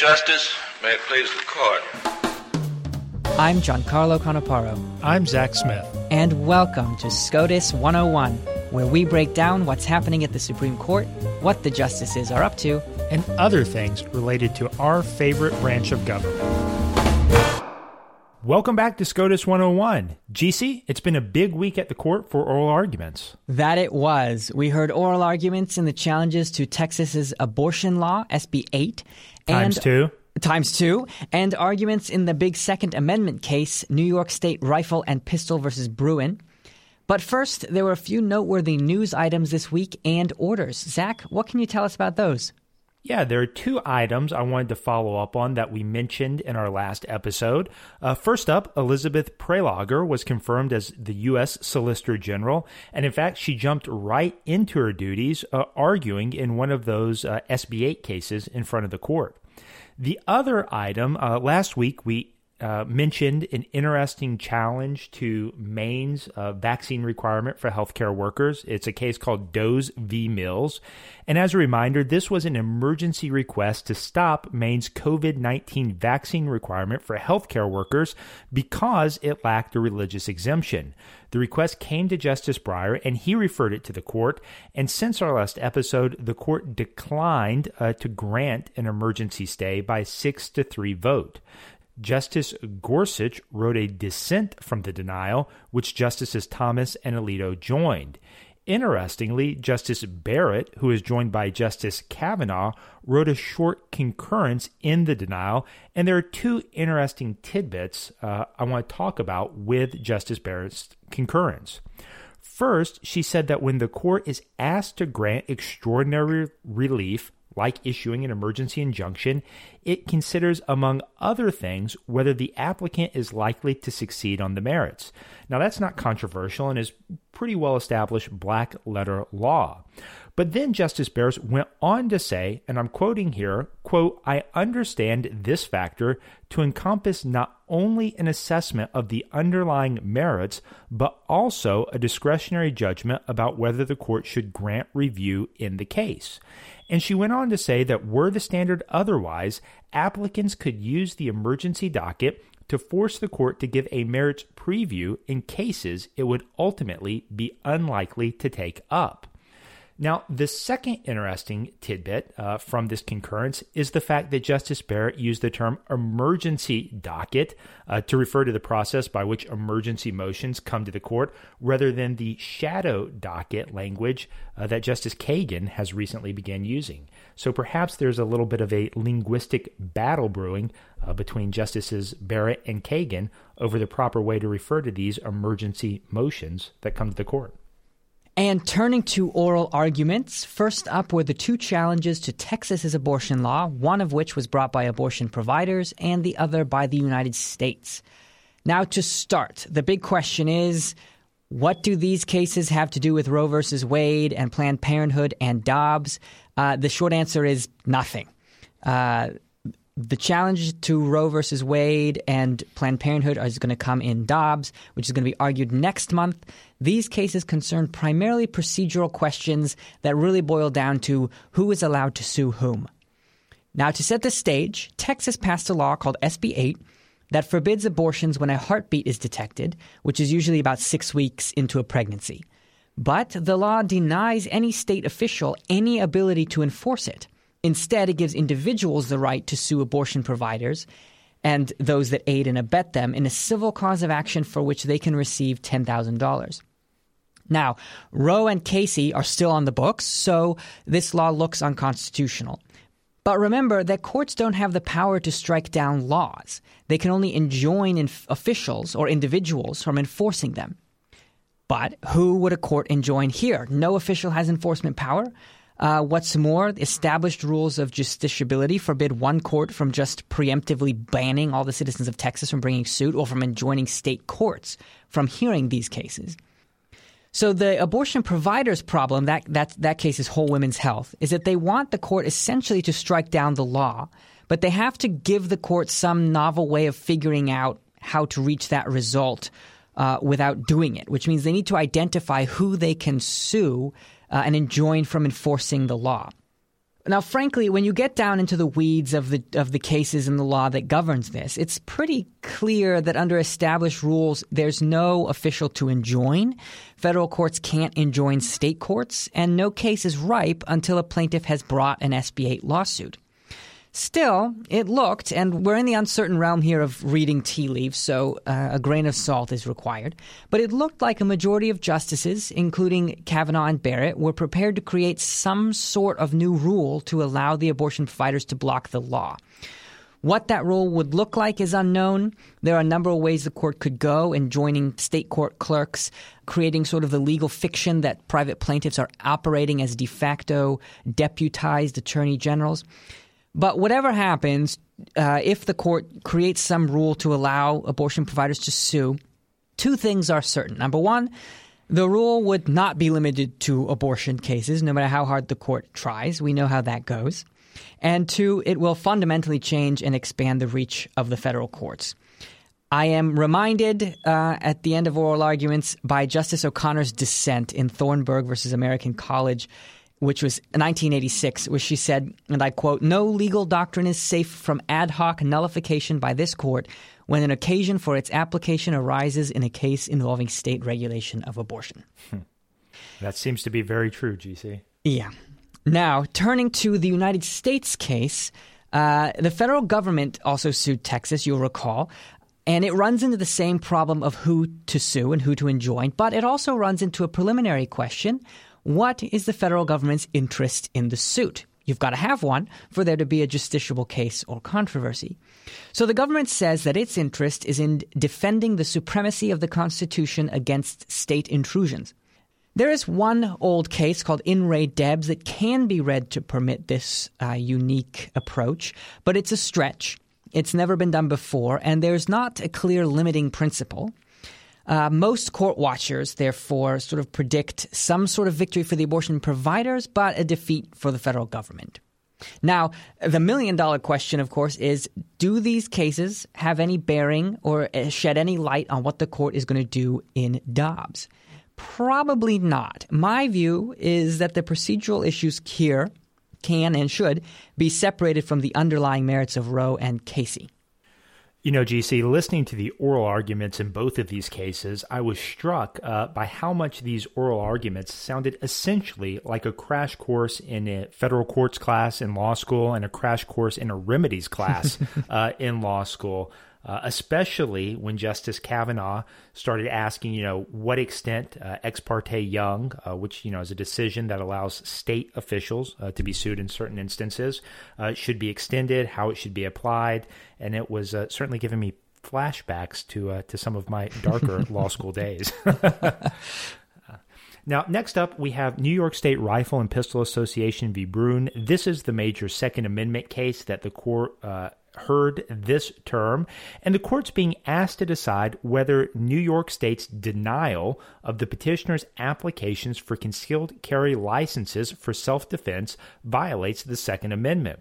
Justice. May it please the court. I'm Giancarlo Canaparo. I'm Zach Smith. And welcome to SCOTUS 101, where we break down what's happening at the Supreme Court, what the justices are up to, and other things related to our favorite branch of government. Welcome back to SCOTUS 101. GC, it's been a big week at the court for oral arguments. That it was. We heard oral arguments in the challenges to Texas's abortion law, SB 8. Times and two. Times two, and arguments in the big Second Amendment case, New York State Rifle and Pistol versus Bruen. But first, there were a few noteworthy news items this week and orders. Zach, what can you tell us about those? Yeah, there are two items I wanted to follow up on that we mentioned in our last episode. Uh, first up, Elizabeth Prelogar was confirmed as the U.S. Solicitor General, and in fact, she jumped right into her duties, uh, arguing in one of those uh, SB 8 cases in front of the court. The other item, uh, last week we uh, mentioned an interesting challenge to Maine's uh, vaccine requirement for healthcare workers. It's a case called Does v. Mills. And as a reminder, this was an emergency request to stop Maine's COVID 19 vaccine requirement for healthcare workers because it lacked a religious exemption. The request came to Justice Breyer and he referred it to the court. And since our last episode, the court declined uh, to grant an emergency stay by six to three vote. Justice Gorsuch wrote a dissent from the denial, which Justices Thomas and Alito joined. Interestingly, Justice Barrett, who is joined by Justice Kavanaugh, wrote a short concurrence in the denial. And there are two interesting tidbits uh, I want to talk about with Justice Barrett's concurrence. First, she said that when the court is asked to grant extraordinary relief like issuing an emergency injunction, it considers, among other things, whether the applicant is likely to succeed on the merits. Now, that's not controversial and is pretty well established black letter law. But then Justice Barrett went on to say, and I'm quoting here, quote, I understand this factor to encompass not only an assessment of the underlying merits, but also a discretionary judgment about whether the court should grant review in the case. And she went on to say that were the standard otherwise, applicants could use the emergency docket to force the court to give a merits preview in cases it would ultimately be unlikely to take up. Now, the second interesting tidbit uh, from this concurrence is the fact that Justice Barrett used the term emergency docket uh, to refer to the process by which emergency motions come to the court rather than the shadow docket language uh, that Justice Kagan has recently begun using. So perhaps there's a little bit of a linguistic battle brewing uh, between Justices Barrett and Kagan over the proper way to refer to these emergency motions that come to the court. And turning to oral arguments, first up were the two challenges to Texas's abortion law, one of which was brought by abortion providers and the other by the United States. Now, to start, the big question is what do these cases have to do with Roe versus Wade and Planned Parenthood and Dobbs? Uh, the short answer is nothing. Uh, the challenge to Roe versus Wade and Planned Parenthood is going to come in Dobbs, which is going to be argued next month. These cases concern primarily procedural questions that really boil down to who is allowed to sue whom. Now, to set the stage, Texas passed a law called SB 8 that forbids abortions when a heartbeat is detected, which is usually about six weeks into a pregnancy. But the law denies any state official any ability to enforce it. Instead, it gives individuals the right to sue abortion providers and those that aid and abet them in a civil cause of action for which they can receive $10,000. Now, Roe and Casey are still on the books, so this law looks unconstitutional. But remember that courts don't have the power to strike down laws. They can only enjoin inf- officials or individuals from enforcing them. But who would a court enjoin here? No official has enforcement power. Uh, what's more, established rules of justiciability forbid one court from just preemptively banning all the citizens of Texas from bringing suit or from enjoining state courts from hearing these cases. So the abortion providers problem, that, that, that case is Whole Women's Health, is that they want the court essentially to strike down the law, but they have to give the court some novel way of figuring out how to reach that result uh, without doing it, which means they need to identify who they can sue uh, and enjoined from enforcing the law. Now, frankly, when you get down into the weeds of the of the cases and the law that governs this, it's pretty clear that under established rules, there's no official to enjoin. Federal courts can't enjoin state courts, and no case is ripe until a plaintiff has brought an SB 8 lawsuit. Still, it looked, and we're in the uncertain realm here of reading tea leaves, so uh, a grain of salt is required, but it looked like a majority of justices, including Kavanaugh and Barrett, were prepared to create some sort of new rule to allow the abortion providers to block the law. What that rule would look like is unknown. There are a number of ways the court could go in joining state court clerks, creating sort of the legal fiction that private plaintiffs are operating as de facto deputized attorney generals. But whatever happens, uh, if the court creates some rule to allow abortion providers to sue, two things are certain. Number one, the rule would not be limited to abortion cases, no matter how hard the court tries. We know how that goes. And two, it will fundamentally change and expand the reach of the federal courts. I am reminded uh, at the end of oral arguments by Justice O'Connor's dissent in Thornburgh versus American College which was 1986, where she said, and I quote, No legal doctrine is safe from ad hoc nullification by this court when an occasion for its application arises in a case involving state regulation of abortion. Hmm. That seems to be very true, GC. Yeah. Now, turning to the United States case, uh, the federal government also sued Texas, you'll recall. And it runs into the same problem of who to sue and who to enjoin, but it also runs into a preliminary question what is the federal government's interest in the suit? You've got to have one for there to be a justiciable case or controversy. So the government says that its interest is in defending the supremacy of the Constitution against state intrusions. There is one old case called In Re Debs that can be read to permit this uh, unique approach, but it's a stretch. It's never been done before, and there's not a clear limiting principle. Uh, most court watchers, therefore, sort of predict some sort of victory for the abortion providers, but a defeat for the federal government. Now, the million dollar question, of course, is do these cases have any bearing or uh, shed any light on what the court is going to do in Dobbs? Probably not. My view is that the procedural issues here can and should be separated from the underlying merits of Roe and Casey. You know, GC, listening to the oral arguments in both of these cases, I was struck uh, by how much these oral arguments sounded essentially like a crash course in a federal courts class in law school and a crash course in a remedies class uh, in law school uh, especially when Justice Kavanaugh started asking, you know, what extent uh, ex parte Young, uh, which, you know, is a decision that allows state officials uh, to be sued in certain instances, uh, should be extended, how it should be applied. And it was uh, certainly giving me flashbacks to, to some of my darker law school days. Now, next up, we have New York State Rifle and Pistol Association v. Bruen. This is the major Second Amendment case that the court uh, heard this term, and the court's being asked to decide whether New York State's denial of the petitioner's applications for concealed carry licenses for self defense violates the Second Amendment.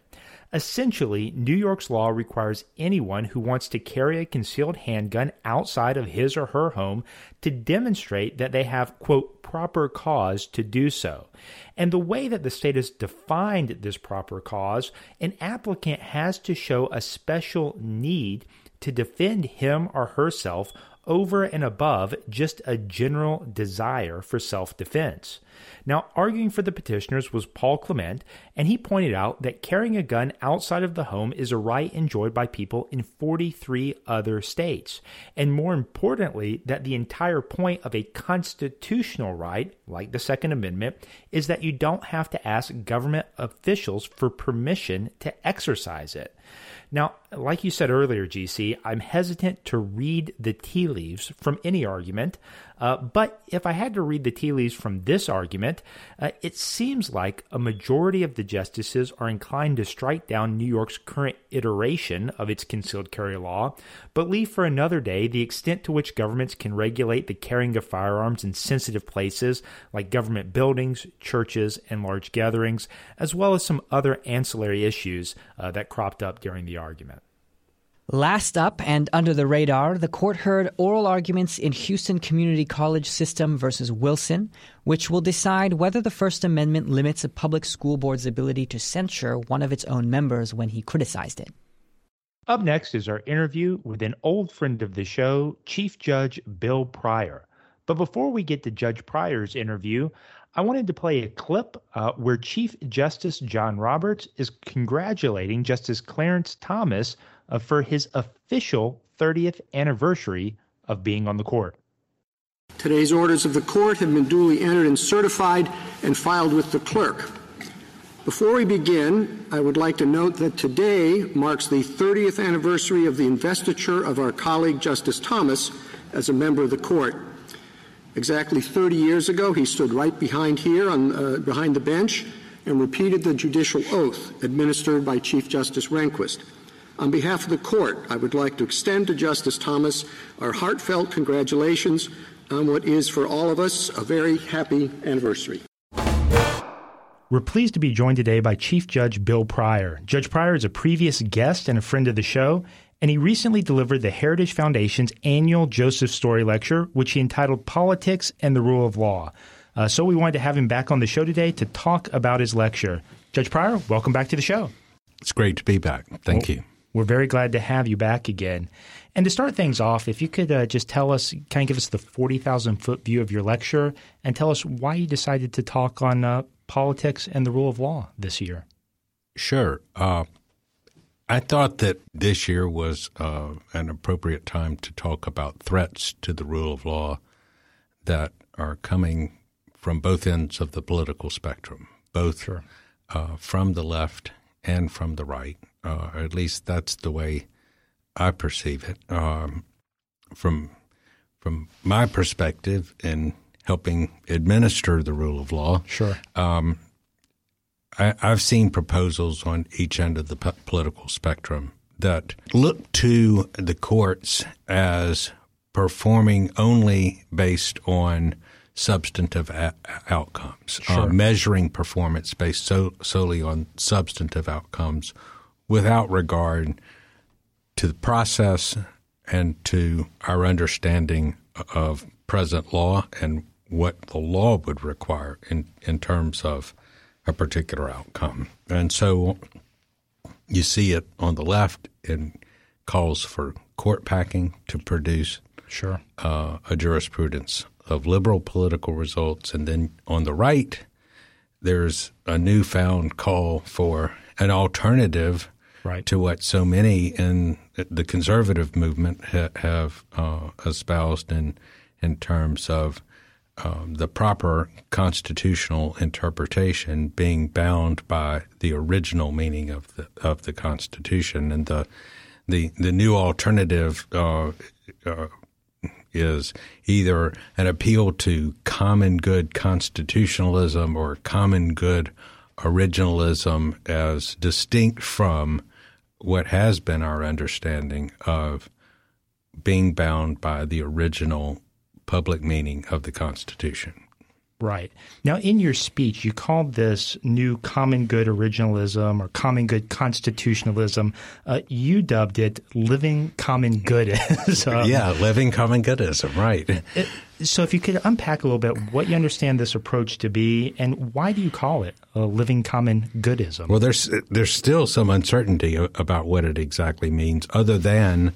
Essentially, New York's law requires anyone who wants to carry a concealed handgun outside of his or her home to demonstrate that they have, quote, proper cause to do so. And the way that the state has defined this proper cause, an applicant has to show a special need to defend him or herself over and above just a general desire for self defense. Now, arguing for the petitioners was Paul Clement, and he pointed out that carrying a gun outside of the home is a right enjoyed by people in 43 other states. And more importantly, that the entire point of a constitutional right, like the Second Amendment, is that you don't have to ask government officials for permission to exercise it. Now, like you said earlier, GC, I'm hesitant to read the tea leaves from any argument, uh, but if I had to read the tea leaves from this argument, uh, it seems like a majority of the justices are inclined to strike down New York's current iteration of its concealed carry law, but leave for another day the extent to which governments can regulate the carrying of firearms in sensitive places like government buildings, churches, and large gatherings, as well as some other ancillary issues uh, that cropped up during the argument. Last up and under the radar, the court heard oral arguments in Houston Community College System versus Wilson, which will decide whether the First Amendment limits a public school board's ability to censure one of its own members when he criticized it. Up next is our interview with an old friend of the show, Chief Judge Bill Pryor. But before we get to Judge Pryor's interview, I wanted to play a clip uh, where Chief Justice John Roberts is congratulating Justice Clarence Thomas uh, for his official 30th anniversary of being on the court. Today's orders of the court have been duly entered and certified and filed with the clerk. Before we begin, I would like to note that today marks the 30th anniversary of the investiture of our colleague Justice Thomas as a member of the court. Exactly 30 years ago, he stood right behind here on, uh, behind the bench and repeated the judicial oath administered by Chief Justice Rehnquist. On behalf of the court, I would like to extend to Justice Thomas our heartfelt congratulations on what is for all of us a very happy anniversary. We're pleased to be joined today by Chief Judge Bill Pryor. Judge Pryor is a previous guest and a friend of the show, and he recently delivered the Heritage Foundation's annual Joseph Story Lecture, which he entitled Politics and the Rule of Law. Uh, so we wanted to have him back on the show today to talk about his lecture. Judge Pryor, welcome back to the show. It's great to be back. Thank well, you. We're very glad to have you back again. And to start things off, if you could uh, just tell us, kind of give us the 40,000 foot view of your lecture and tell us why you decided to talk on uh, politics and the rule of law this year. Sure. Uh, I thought that this year was uh, an appropriate time to talk about threats to the rule of law that are coming from both ends of the political spectrum, both sure. Uh, from the left and from the right. Uh, at least that's the way I perceive it. Um, from from my perspective in helping administer the rule of law, sure. Um, I, have seen proposals on each end of the p- political spectrum that look to the courts as performing only based on substantive a- outcomes, uh, sure. uh, measuring performance based so- solely on substantive outcomes without regard to the process and to our understanding of present law and what the law would require in, in terms of a particular outcome. And so you see it on the left in calls for court packing to produce sure. Uh, a jurisprudence of liberal political results. And then on the right, there's a newfound call for an alternative right. to what so many in the conservative movement ha- have uh, espoused in in terms of um, the proper constitutional interpretation being bound by the original meaning of the of the Constitution, and the the the new alternative uh, uh, is either an appeal to common good constitutionalism or common good originalism as distinct from what has been our understanding of being bound by the original public meaning of the Constitution. Right. Now, in your speech, you called this new common good originalism or common good constitutionalism. Uh, you dubbed it living common goodism. yeah, living common goodism, right. It, so, if you could unpack a little bit what you understand this approach to be and why do you call it a living common goodism? Well, there's, there's still some uncertainty about what it exactly means, other than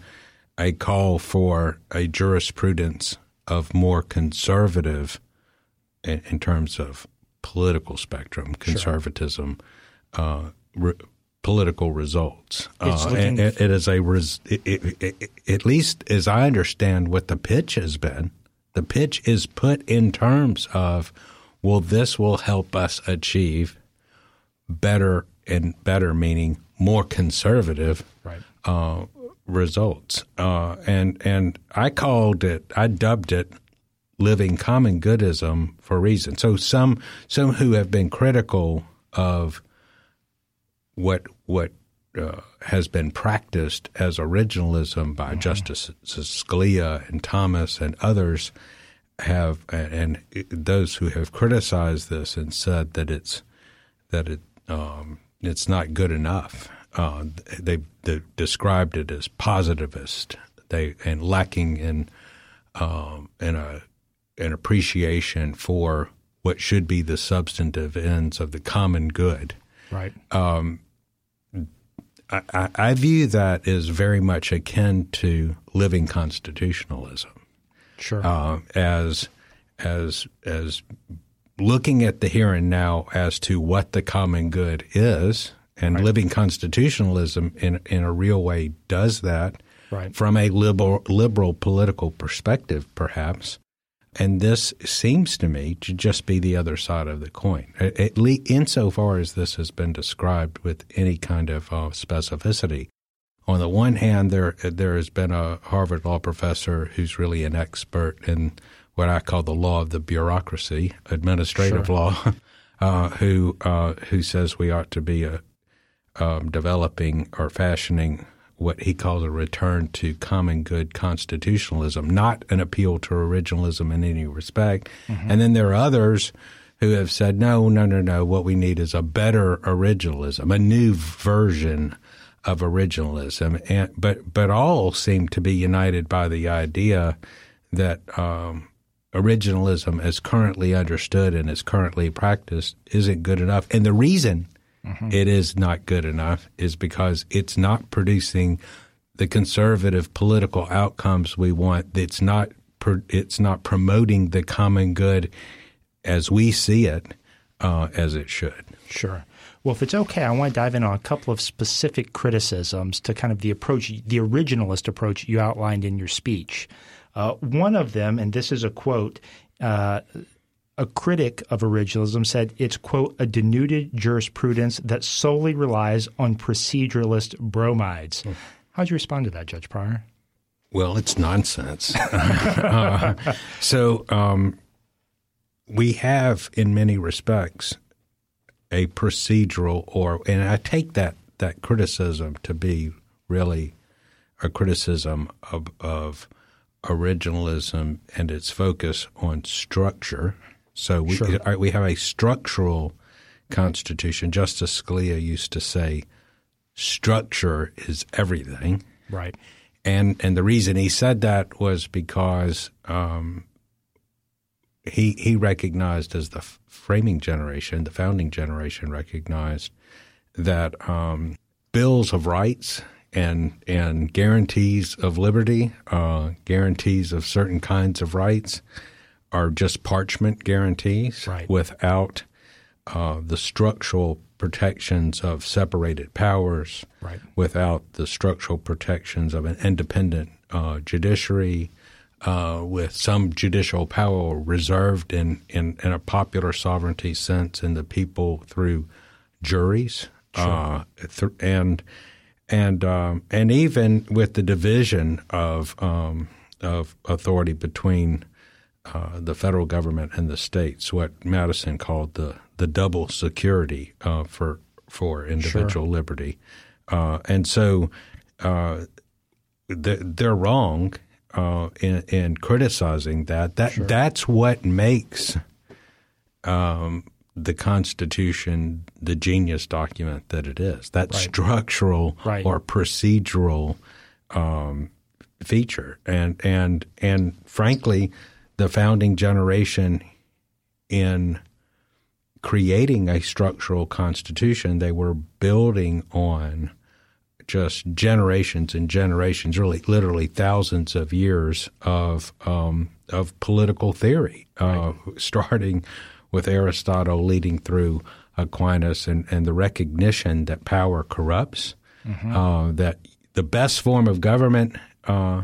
a call for a jurisprudence of more conservative in, in terms of political spectrum, conservatism, sure. uh, re- political results. Uh, and, it, it is a res- it, it, at least as I understand what the pitch has been. The pitch is put in terms of, well, this will help us achieve better and better meaning more conservative right. uh, results. Uh, and and I called it, I dubbed it living common goodism for a reason. So some some who have been critical of what what uh, has been practiced as originalism by mm-hmm. Justices Scalia and Thomas and others have, and those who have criticized this and said that it's that it um, it's not good enough uh, they, they described it as positivist. They and lacking in um, in a an appreciation for what should be the substantive ends of the common good. Right. I, I view that as very much akin to living constitutionalism, Sure. uh, as as as looking at the here and now as to what the common good is, and living constitutionalism in in a real way does that Right. from a liberal liberal political perspective, perhaps. And this seems to me to just be the other side of the coin, at, least insofar as this has been described with any kind of uh, specificity. On the one hand, there there has been a Harvard law professor who's really an expert in what I call the law of the bureaucracy, administrative law, uh, who uh, who says we ought to be a, um, developing or fashioning what he calls a return to common good constitutionalism, not an appeal to originalism in any respect. And then there are others who have said, no, no, no, no. What we need is a better originalism, a new version of originalism. And but but all seem to be united by the idea that um, originalism, as currently understood and as currently practiced, isn't good enough. And the reason it is not good enough is because it's not producing the conservative political outcomes we want. It's not. It's not promoting the common good as we see it, uh, as it should. Sure. Well, if it's okay, I want to dive in on a couple of specific criticisms to kind of the approach, the originalist approach you outlined in your speech. Uh, one of them, and this is a quote, uh, a critic of originalism said it's, quote, a denuded jurisprudence that solely relies on proceduralist bromides. How'd you respond to that, Judge Pryor? Well, it's nonsense. Uh, so um, we have, in many respects, a procedural, or and I take that that criticism to be really a criticism of of originalism and its focus on structure. So we Sure. uh, we have a structural constitution. Justice Scalia used to say, "Structure is everything." Right. and and the reason he said that was because um, he he recognized as the framing generation, the founding generation recognized that um, bills of rights and and guarantees of liberty, uh, guarantees of certain kinds of rights, are just parchment guarantees Right. without uh, the structural protections of separated powers, Right. without the structural protections of an independent uh, judiciary, uh, with some judicial power reserved in, in, in a popular sovereignty sense in the people through juries, uh, th- and and um, and even with the division of um, of authority between uh, the federal government and the states, what Madison called the the double security uh, for for individual liberty, uh, and so uh, they- they're wrong uh, in, in criticizing that. That that's what makes um, the Constitution the genius document that it is. That structural Right. or procedural um, feature, and and and frankly, the founding generation in creating a structural constitution, they were building on just generations and generations, really, literally thousands of years of um, of political theory, uh, starting with Aristotle, leading through Aquinas, and, and the recognition that power corrupts, uh, that the best form of government. Uh,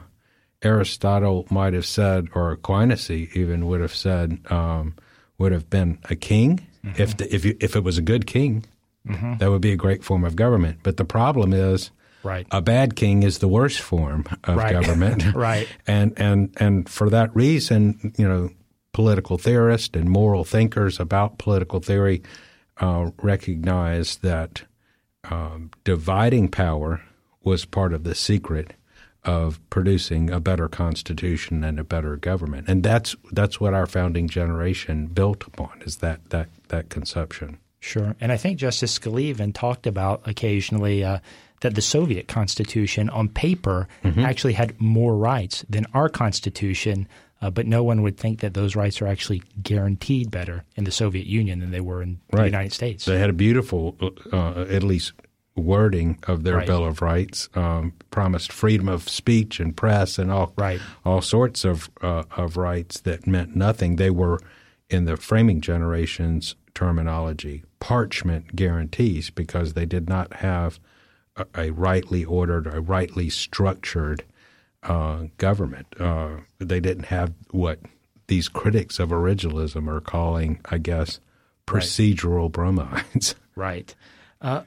Aristotle might have said, or Aquinas even would have said, um, would have been a king. If the, if you, if it was a good king, that would be a great form of government. But the problem is, Right. a bad king is the worst form of Right. government. Right. And and and for that reason, you know, political theorists and moral thinkers about political theory uh, recognize that um, dividing power was part of the secret of producing a better constitution and a better government, and that's that's what our founding generation built upon is that that that conception. Sure. And I think Justice Scalia even talked about occasionally uh, that the Soviet Constitution on paper mm-hmm. actually had more rights than our Constitution, uh, but no one would think that those rights are actually guaranteed better in the Soviet Union than they were in right. the United States. They had a beautiful, uh, at least wording of their right. Bill of Rights, um, promised freedom of speech and press and all right. all sorts of uh, of rights that meant nothing. They were in the framing generation's terminology parchment guarantees because they did not have a, a rightly ordered, a rightly structured uh, government. Uh, they didn't have what these critics of originalism are calling, I guess, procedural right. bromides. Right. Uh,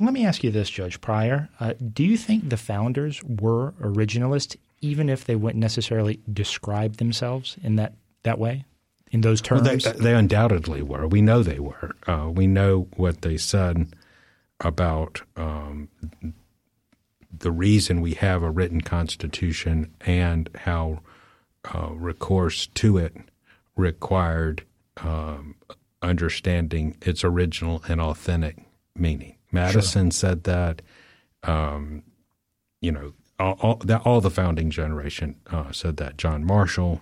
let me ask you this, Judge Pryor. Uh, do you think the founders were originalists, even if they wouldn't necessarily describe themselves in that, that way? in those terms? Well, they, they, undoubtedly were. We know they were. Uh, we know what they said about um, the reason we have a written constitution and how uh, recourse to it required um, understanding its original and authentic meaning. Madison sure. said that. Um, you know, all, all, all, the founding generation uh, said that. John Marshall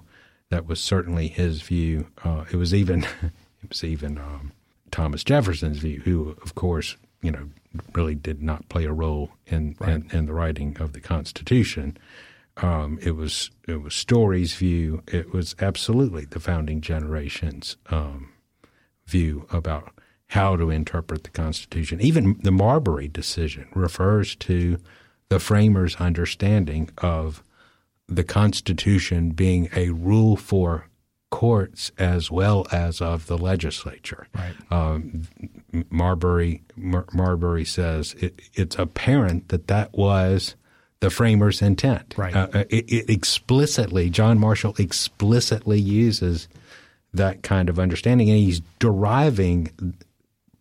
that was certainly his view. Uh, it was even it was even um, Thomas Jefferson's view, who, of course, you know, really did not play a role in right. in, in, the writing of the Constitution. Um, it was it was Story's view. It was absolutely the founding generation's um, view about how to interpret the Constitution. Even the Marbury decision refers to the framers' understanding of the Constitution being a rule for courts as well as of the legislature. Right. Um, Marbury Mar- Marbury says it, it's apparent that that was the framers' intent. Right. Uh, it, it explicitly, John Marshall explicitly uses that kind of understanding, and he's deriving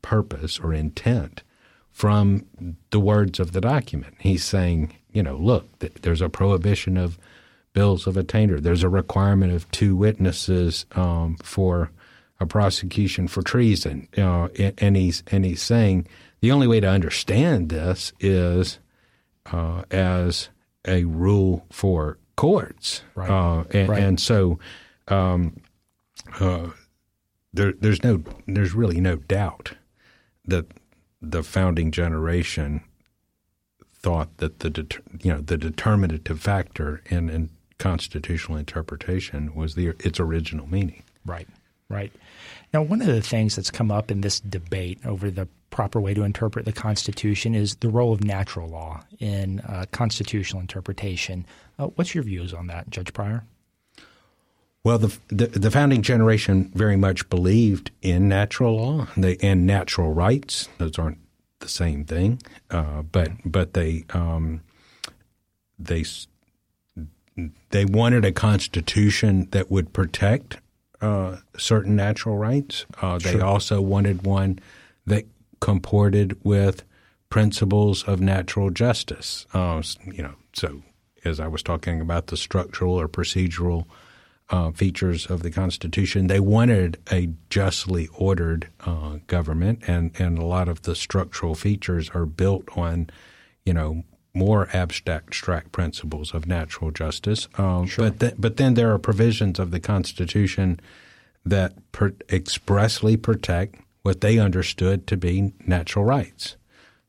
purpose or intent from the words of the document. He's saying, you know, look, there's a prohibition of bills of attainder. There's a requirement of two witnesses um, for a prosecution for treason. Uh, and he's and he's saying the only way to understand this is uh, as a rule for courts. Right. Uh, and, right. and, so um, uh, there, there's no there's really no doubt that the founding generation thought that the you know the determinative factor in, in constitutional interpretation was the its original meaning. Right, right. Now, one of the things that's come up in this debate over the proper way to interpret the Constitution is the role of natural law in uh, constitutional interpretation. Uh, what's your views on that, Judge Pryor? Well, the, the, the founding generation very much believed in natural law they, and natural rights. Those aren't the same thing, uh, but but they um, they they wanted a constitution that would protect uh, certain natural rights. Uh, they sure. also wanted one that comported with principles of natural justice. Uh, you know, so as I was talking about the structural or procedural uh, features of the Constitution, they wanted a justly ordered uh, government, and and a lot of the structural features are built on, you know, more abstract, abstract principles of natural justice. Um, sure. But th- but then there are provisions of the Constitution that per- expressly protect what they understood to be natural rights.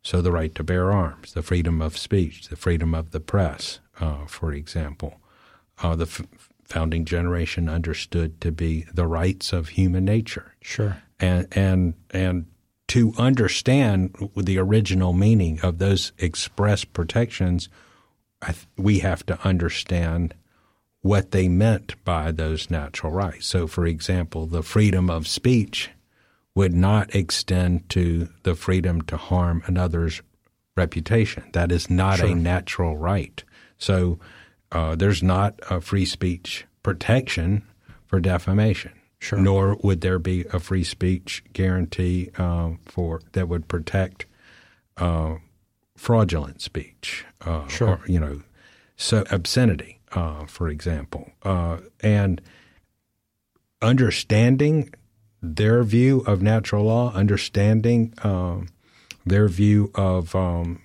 So the right to bear arms, the freedom of speech, the freedom of the press, uh, for example, uh, the f- founding generation understood to be the rights of human nature. Sure. And and and to understand the original meaning of those express protections, we have to understand what they meant by those natural rights. So, for example, the freedom of speech would not extend to the freedom to harm another's reputation. That is not sure. a natural right. So, uh, there's not a free speech protection for defamation. Sure. Nor would there be a free speech guarantee uh, for that would protect uh, fraudulent speech. Uh, sure. Or, you know, so obscenity, uh, for example, uh, and understanding their view of natural law, understanding um, their view of um,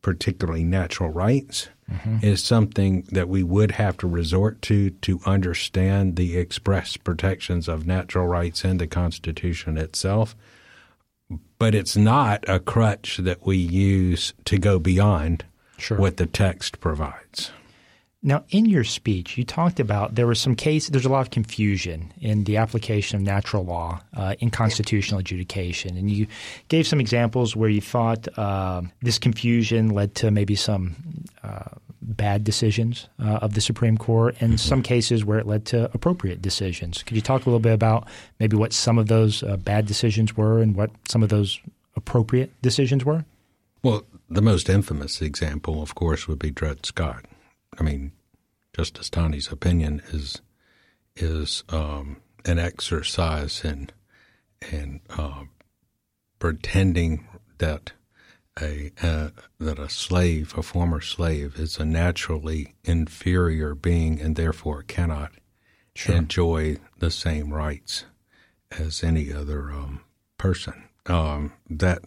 particularly natural rights, mm-hmm. is something that we would have to resort to to understand the express protections of natural rights in the Constitution itself. But it's not a crutch that we use to go beyond sure. what the text provides. Now, in your speech, you talked about there was some case. There's a lot of confusion in the application of natural law uh, in constitutional adjudication, and you gave some examples where you thought uh, this confusion led to maybe some uh, bad decisions uh, of the Supreme Court, and mm-hmm. some cases where it led to appropriate decisions. Could you talk a little bit about maybe what some of those uh, bad decisions were, and what some of those appropriate decisions were? Well, the most infamous example, of course, would be Dred Scott I mean, Justice Taney's opinion is is um, an exercise in in uh, pretending that a uh, that a slave, a former slave, is a naturally inferior being and therefore cannot sure. enjoy the same rights as any other um, person. Um, that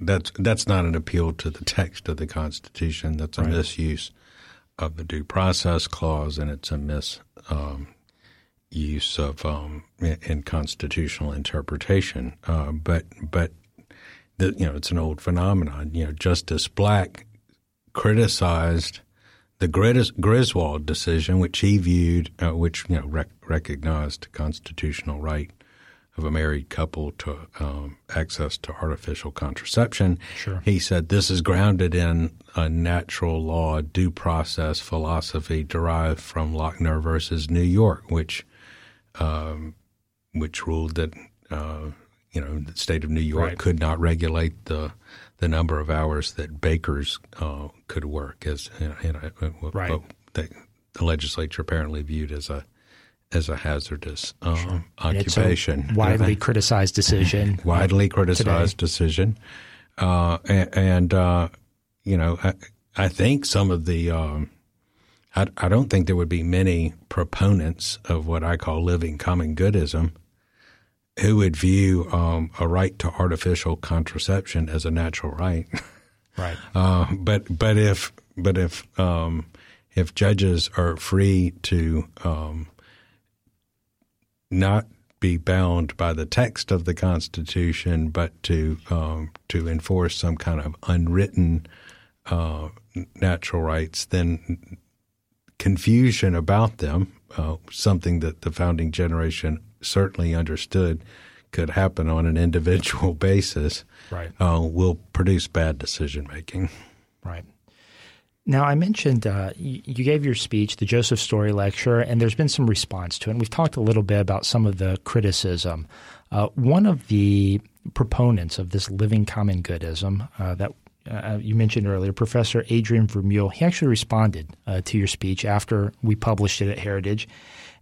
that's that's not an appeal to the text of the Constitution. That's a right. misuse of the due process clause, and it's a misuse um, of um, in constitutional interpretation. Uh, but but the, you know it's an old phenomenon. You know, Justice Black criticized the Griswold decision, which he viewed, uh, which you know rec- recognized constitutional right of a married couple to um, access to artificial contraception. Sure. He said this is grounded in a natural law due process philosophy derived from Lochner versus New York, which um, which ruled that uh, you know the state of New York right. could not regulate the the number of hours that bakers uh, could work as you know, right. the legislature apparently viewed as a as a hazardous um, sure. occupation. widely criticized decision. widely criticized today. decision. Uh, and, and uh, you know, I, I, think some of the, um, I, I, don't think there would be many proponents of what I call living common goodism who would view um, a right to artificial contraception as a natural right. Right. Uh, but but if but if um, if judges are free to um, not be bound by the text of the Constitution, but to um, to enforce some kind of unwritten uh, natural rights, then confusion about them, uh, something that the founding generation certainly understood could happen on an individual basis, right. uh, will produce bad decision making. Right. Now, I mentioned uh, you, gave your speech, the Joseph Story lecture, and there's been some response to it. And we've talked a little bit about some of the criticism. Uh, one of the proponents of this living common goodism uh, that uh, you mentioned earlier, Professor Adrian Vermeule, he actually responded uh, to your speech after we published it at Heritage.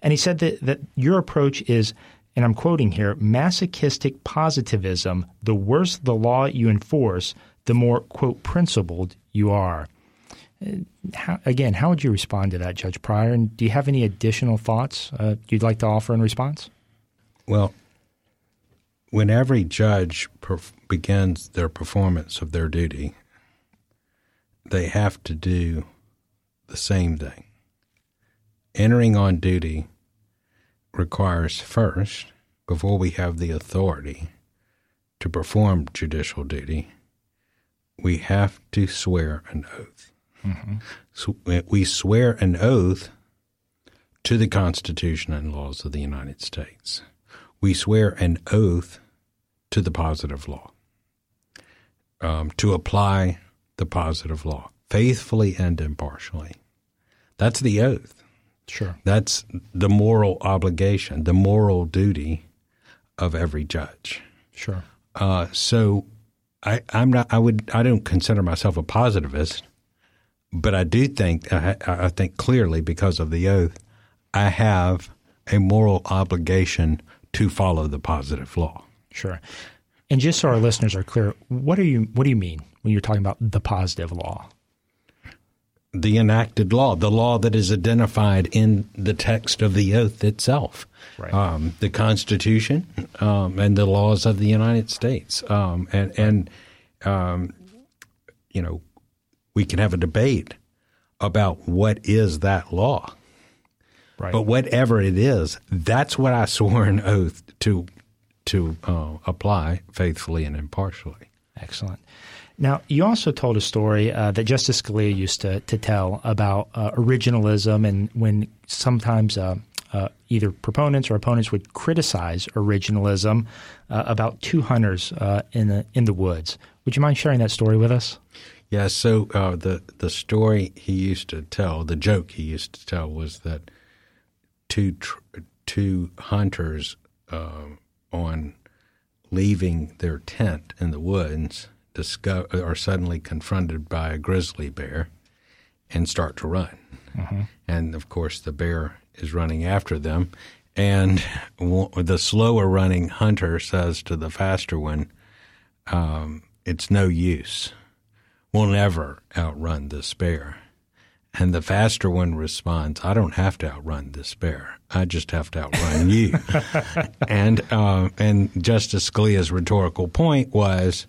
And he said that, that your approach is, and I'm quoting here, masochistic positivism. The worse the law you enforce, the more, quote, principled you are. How, again, how would you respond to that, Judge Pryor? And do you have any additional thoughts uh, you'd like to offer in response? Well, when every judge perf- begins their performance of their duty, they have to do the same thing. Entering on duty requires first, before we have the authority to perform judicial duty, we have to swear an oath. Mm-hmm. So we swear an oath to the Constitution and laws of the United States. We swear an oath to the positive law, um, to apply the positive law faithfully and impartially. That's the oath. Sure. That's the moral obligation, the moral duty of every judge. Sure. Uh, so I, I'm not. I would. I don't consider myself a positivist but I do think I, I think clearly because of the oath, I have a moral obligation to follow the positive law. Sure. And just so our listeners are clear, what are you what do you mean when you're talking about the positive law? the enacted law, the law that is identified in the text of the oath itself, Right. um, the Constitution um, and the laws of the United States, um, and and um, you know we can have a debate about what is that law, Right. but whatever it is, that's what I swore an oath to to uh, apply faithfully and impartially. Excellent. Now, you also told a story uh, that Justice Scalia used to, to tell about uh, originalism and when sometimes uh, uh, either proponents or opponents would criticize originalism uh, about two hunters uh, in the in the woods. Would you mind sharing that story with us? Yeah, so uh, the the story he used to tell, the joke he used to tell, was that two tr- two hunters uh, on leaving their tent in the woods discover, are suddenly confronted by a grizzly bear and start to run, and of course the bear is running after them, and w- the slower running hunter says to the faster one, um, "It's no use." We'll never outrun this bear. And the faster one responds, I don't have to outrun this bear. I just have to outrun you. and uh, and Justice Scalia's rhetorical point was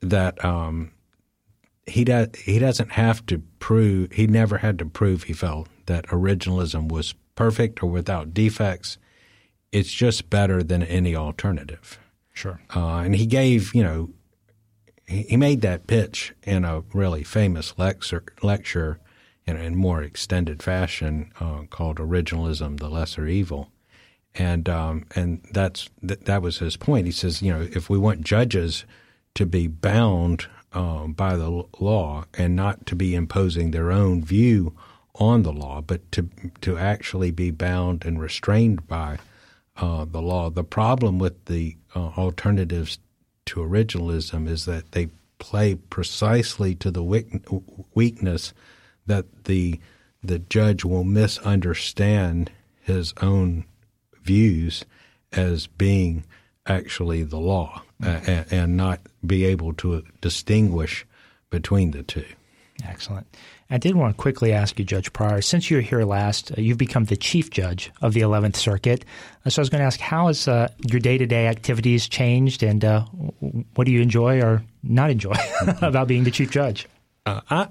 that um, he does he doesn't have to prove he never had to prove he felt that originalism was perfect or without defects. It's just better than any alternative. Sure. Uh, and he gave, you know, he, he made that pitch in a really famous lecture, lecture in a more extended fashion uh, called "Originalism: The Lesser Evil," and um, and that's th- that was his point. He says, you know, if we want judges to be bound um, by the law and not to be imposing their own view on the law, but to to actually be bound and restrained by uh, the law. The problem with the uh, alternatives to originalism is that they play precisely to the weakness that the the judge will misunderstand his own views as being actually the law uh, and, and not be able to distinguish between the two. Excellent. I did want to quickly ask you, Judge Pryor, since you were here last, uh, you've become the chief judge of the 11th Circuit. Uh, so I was going to ask, how has uh, your day to day activities changed, and uh, what do you enjoy or not enjoy about being the chief judge? Uh, I,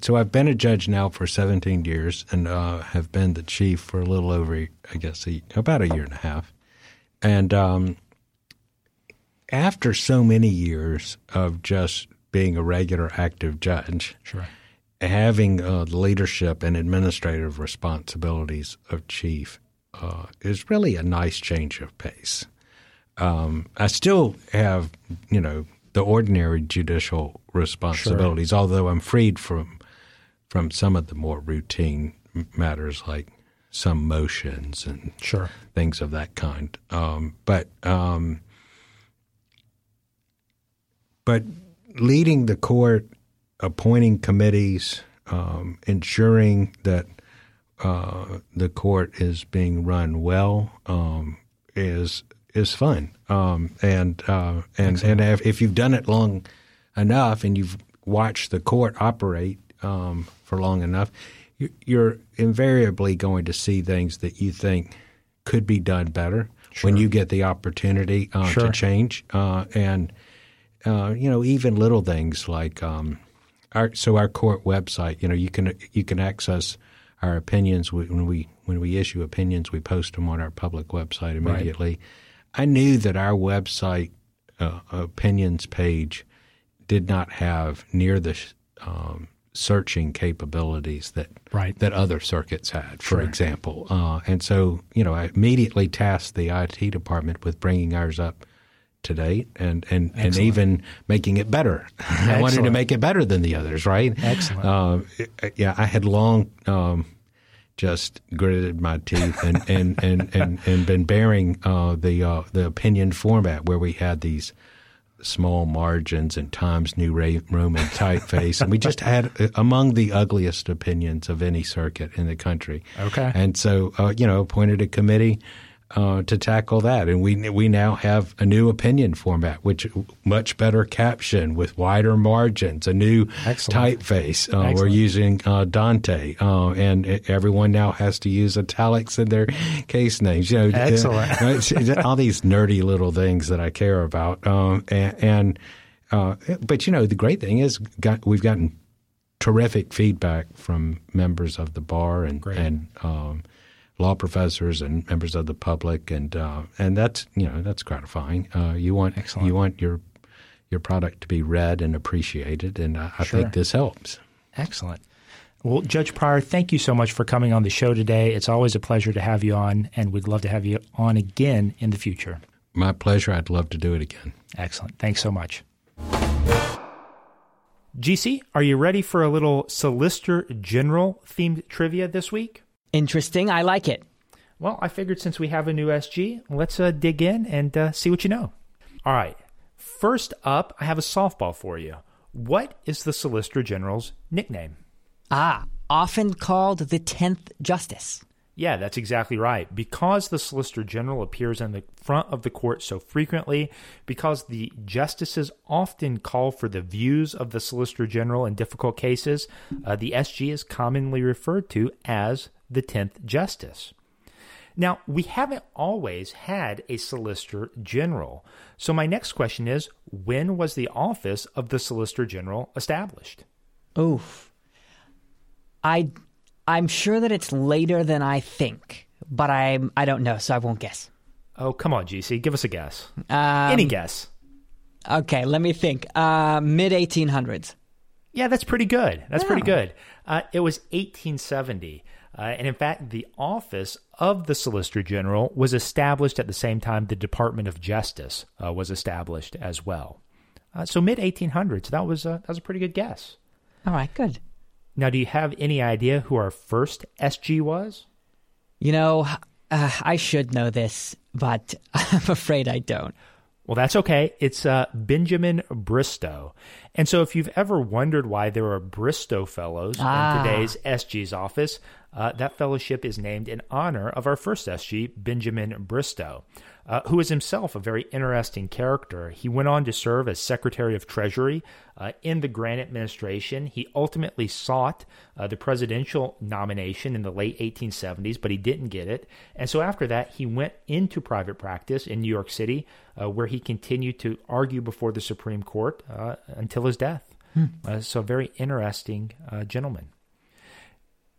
so I've been a judge now for 17 years and uh, have been the chief for a little over, I guess, a, about a year and a half. And um, after so many years of just being a regular active judge, Sure. having uh, the leadership and administrative responsibilities of chief uh, is really a nice change of pace. Um, I still have, you know, the ordinary judicial responsibilities, although I'm freed from from some of the more routine matters like some motions and Sure. things of that kind. Um, but um, but leading the court, appointing committees, um, ensuring that uh, the court is being run well um, is is fun. Um, and uh, and and if, if you've done it long enough and you've watched the court operate um, for long enough, you, you're invariably going to see things that you think could be done better when you get the opportunity uh, Sure. to change. Uh, and uh, you know, even little things like um, our so our court website. You know, you can you can access our opinions when we when we issue opinions. We post them on our public website immediately. I knew that our website uh, opinions page did not have near the um, searching capabilities that Right. that other circuits had, for example. Uh, and so, you know, I immediately tasked the IT department with bringing ours up to date and, and, and even making it better. I wanted to make it better than the others, right? Excellent. Uh, yeah, I had long um, just gritted my teeth and, and, and, and, and been bearing uh, the uh, the opinion format where we had these small margins and Times New Roman typeface, and we just had uh, among the ugliest opinions of any circuit in the country. Okay. and so uh, you know, appointed a committee. Uh, to tackle that. And we we now have a new opinion format, which much better caption with wider margins, a new Excellent. typeface. Uh, we're using uh, Dante, uh, and everyone now has to use italics in their case names. You know, Excellent. all these nerdy little things that I care about, um, and. and uh, but you know, the great thing is, got, we've gotten terrific feedback from members of the bar and Great. and um, law professors and members of the public, and uh, and that's you know that's gratifying. Uh, you want Excellent. you want your your product to be read and appreciated, and I, I Sure. think this helps. Excellent. Well, Judge Pryor, thank you so much for coming on the show today. It's always a pleasure to have you on, and we'd love to have you on again in the future. My pleasure. I'd love to do it again. Excellent. Thanks so much. GC, are you ready for a little Solicitor General themed trivia this week? Interesting. I like it. Well, I figured since we have a new SG, let's uh, dig in and uh, see what you know. All right. First up, I have a softball for you. What is the Solicitor General's nickname? Ah, often called the 10th Justice. Yeah, that's exactly right. Because the Solicitor General appears in the front of the court so frequently, because the justices often call for the views of the Solicitor General in difficult cases, uh, the SG is commonly referred to as the 10th Justice. Now, we haven't always had a Solicitor General. So, my next question is when was the office of the Solicitor General established? Oof. I I'm sure that it's later than I think, but I I don't know, so I won't guess. Oh, come on, GC, give us a guess. Um, Any guess? Okay, let me think. Uh, mid 1800s. Yeah, that's pretty good. That's pretty good. Uh, it was 1870. Uh, and in fact, the office of the Solicitor General was established at the same time the Department of Justice uh, was established as well. Uh, so mid 1800s. That was uh, that was a pretty good guess. All right, good. Now, do you have any idea who our first SG was? You know, uh, I should know this, but I'm afraid I don't. Well, that's okay. It's uh, Benjamin Bristow. And so, if you've ever wondered why there are Bristow Fellows Ah. in today's SG's office, uh, that fellowship is named in honor of our first SG, Benjamin Bristow, uh, who is himself a very interesting character. He went on to serve as Secretary of Treasury uh, in the Grant administration. He ultimately sought uh, the presidential nomination in the late 1870s, but he didn't get it. And so after that, he went into private practice in New York City, uh, where he continued to argue before the Supreme Court uh, until his death. Uh, so, a very interesting uh, gentleman.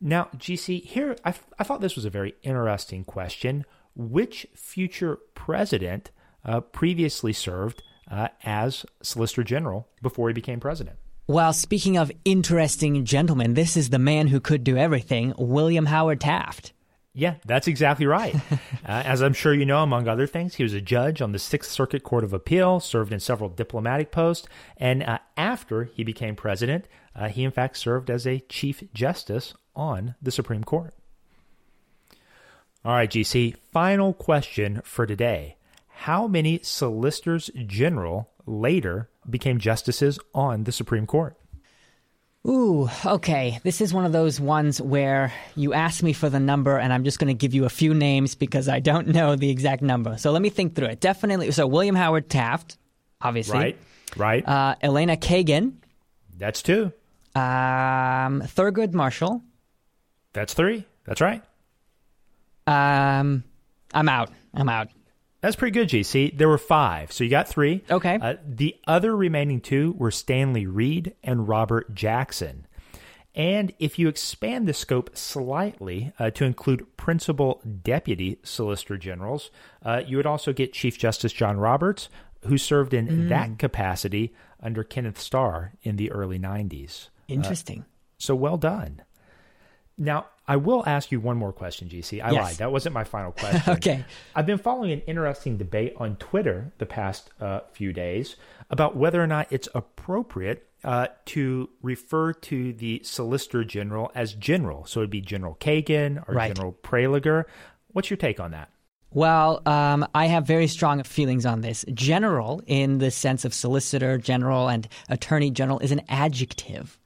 Now, GC, here, I, I thought this was a very interesting question. Which future president uh, previously served uh, as Solicitor General before he became president? Well, speaking of interesting gentlemen, this is the man who could do everything, William Howard Taft. Yeah, that's exactly right. uh, as I'm sure you know, among other things, he was a judge on the Sixth Circuit Court of Appeal, served in several diplomatic posts, and uh, after he became president, uh, he in fact served as a Chief Justice on the Supreme Court. All right, GC, final question for today. How many solicitors general later became justices on the Supreme Court? Ooh, okay. This is one of those ones where you ask me for the number, and I'm just going to give you a few names because I don't know the exact number. So let me think through it. Definitely. So William Howard Taft, obviously. Right, right. Uh, Elena Kagan, That's two. um, Thurgood Marshall. That's three. That's right. Um, I'm out. I'm out. That's pretty good, GC. There were five, so you got three. Okay. Uh, the other remaining two were Stanley Reed and Robert Jackson. And if you expand the scope slightly uh, to include principal deputy solicitor generals, uh, you would also get Chief Justice John Roberts, who served in that capacity under Kenneth Starr in the early 90s. Interesting. So well done. Now, I will ask you one more question, GC. I Yes. lied. That wasn't my final question. Okay. I've been following an interesting debate on Twitter the past uh, few days about whether or not it's appropriate uh, to refer to the Solicitor General as General. So it'd be General Kagan or Right. General Prelogar. What's your take on that? Well, um, I have very strong feelings on this. General, in the sense of solicitor general and attorney general, is an adjective.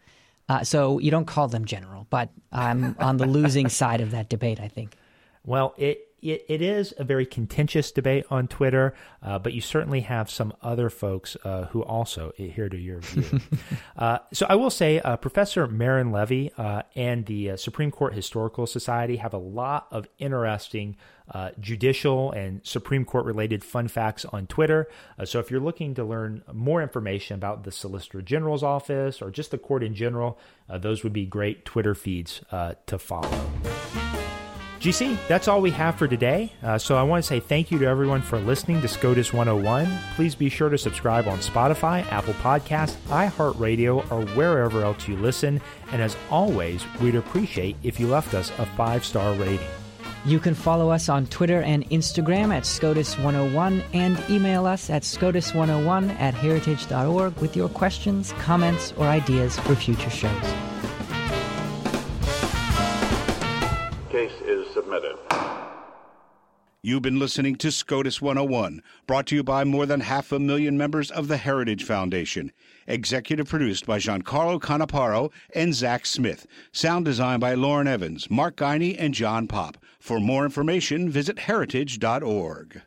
Uh, so you don't call them general, but I'm on the losing side of that debate, I think. Well, it it, it is a very contentious debate on Twitter, uh, but you certainly have some other folks uh, who also adhere to your view. uh, so I will say, uh, Professor Marin Levy uh, and the uh, Supreme Court Historical Society have a lot of interesting judicial and Supreme Court related fun facts on Twitter. so if you're looking to learn more information about the Solicitor General's office or just the court in general, those would be great Twitter feeds to follow. GC, that's all we have for today. Uh, so I want to say thank you to everyone for listening to SCOTUS 101. Please be sure to subscribe on Spotify, Apple Podcasts, iHeartRadio, or wherever else you listen. And as always, we'd appreciate if you left us a five star rating. You can follow us on Twitter and Instagram at SCOTUS101 and email us at SCOTUS101 at heritage.org with your questions, comments, or ideas for future shows. Submitted. You've been listening to SCOTUS 101, brought to you by more than half a million members of the Heritage Foundation. Executive produced by Giancarlo Canaparo and Zach Smith. Sound designed by Lauren Evans, Mark Guiney, and John Pop. For more information, visit heritage.org.